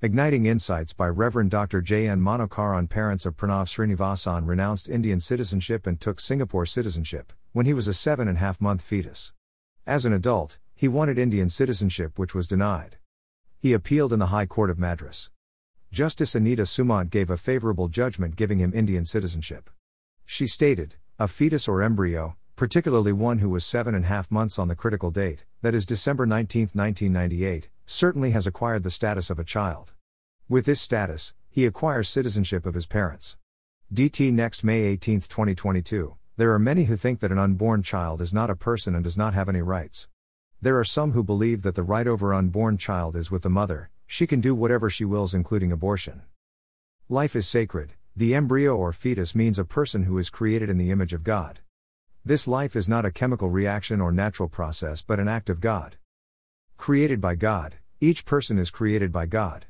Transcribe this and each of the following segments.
Igniting Insights by Reverend Dr. J. N. Manokaran. Parents of Pranav Srinivasan renounced Indian citizenship and took Singapore citizenship when he was a seven and a half month fetus. As an adult, he wanted Indian citizenship, which was denied. He appealed in the High Court of Madras. Justice Anita Sumanth gave a favorable judgment giving him Indian citizenship. She stated, a fetus or embryo, particularly one who was seven and a half months on the critical date, that is December 19, 1998, certainly has acquired the status of a child. With this status, he acquires citizenship of his parents. DT next May 18, 2022. There are many who think that an unborn child is not a person and does not have any rights. There are some who believe that the right over unborn child is with the mother, she can do whatever she wills, including abortion. Life is sacred, the embryo or fetus means a person who is created in the image of God. This life is not a chemical reaction or natural process but an act of God. Created by God, each person is created by God.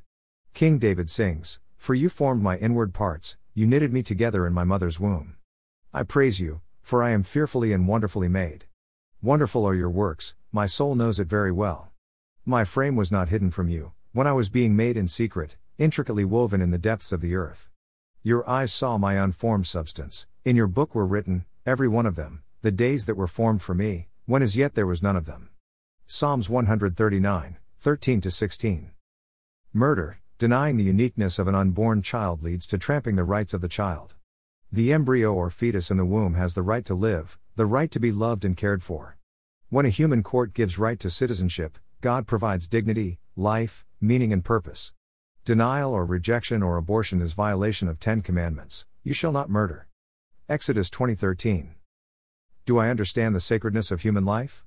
King David sings, For you formed my inward parts, you knitted me together in my mother's womb. I praise you, for I am fearfully and wonderfully made. Wonderful are your works, my soul knows it very well. My frame was not hidden from you, when I was being made in secret, intricately woven in the depths of the earth. Your eyes saw my unformed substance, in your book were written, every one of them, the days that were formed for me, when as yet there was none of them. Psalms 139, 13 16. Murder, denying the uniqueness of an unborn child leads to tramping the rights of the child. The embryo or fetus in the womb has the right to live, the right to be loved and cared for. When a human court gives right to citizenship, God provides dignity, life, meaning, and purpose. Denial or rejection or abortion is violation of Ten Commandments. You shall not murder. Exodus 2013. Do I understand the sacredness of human life?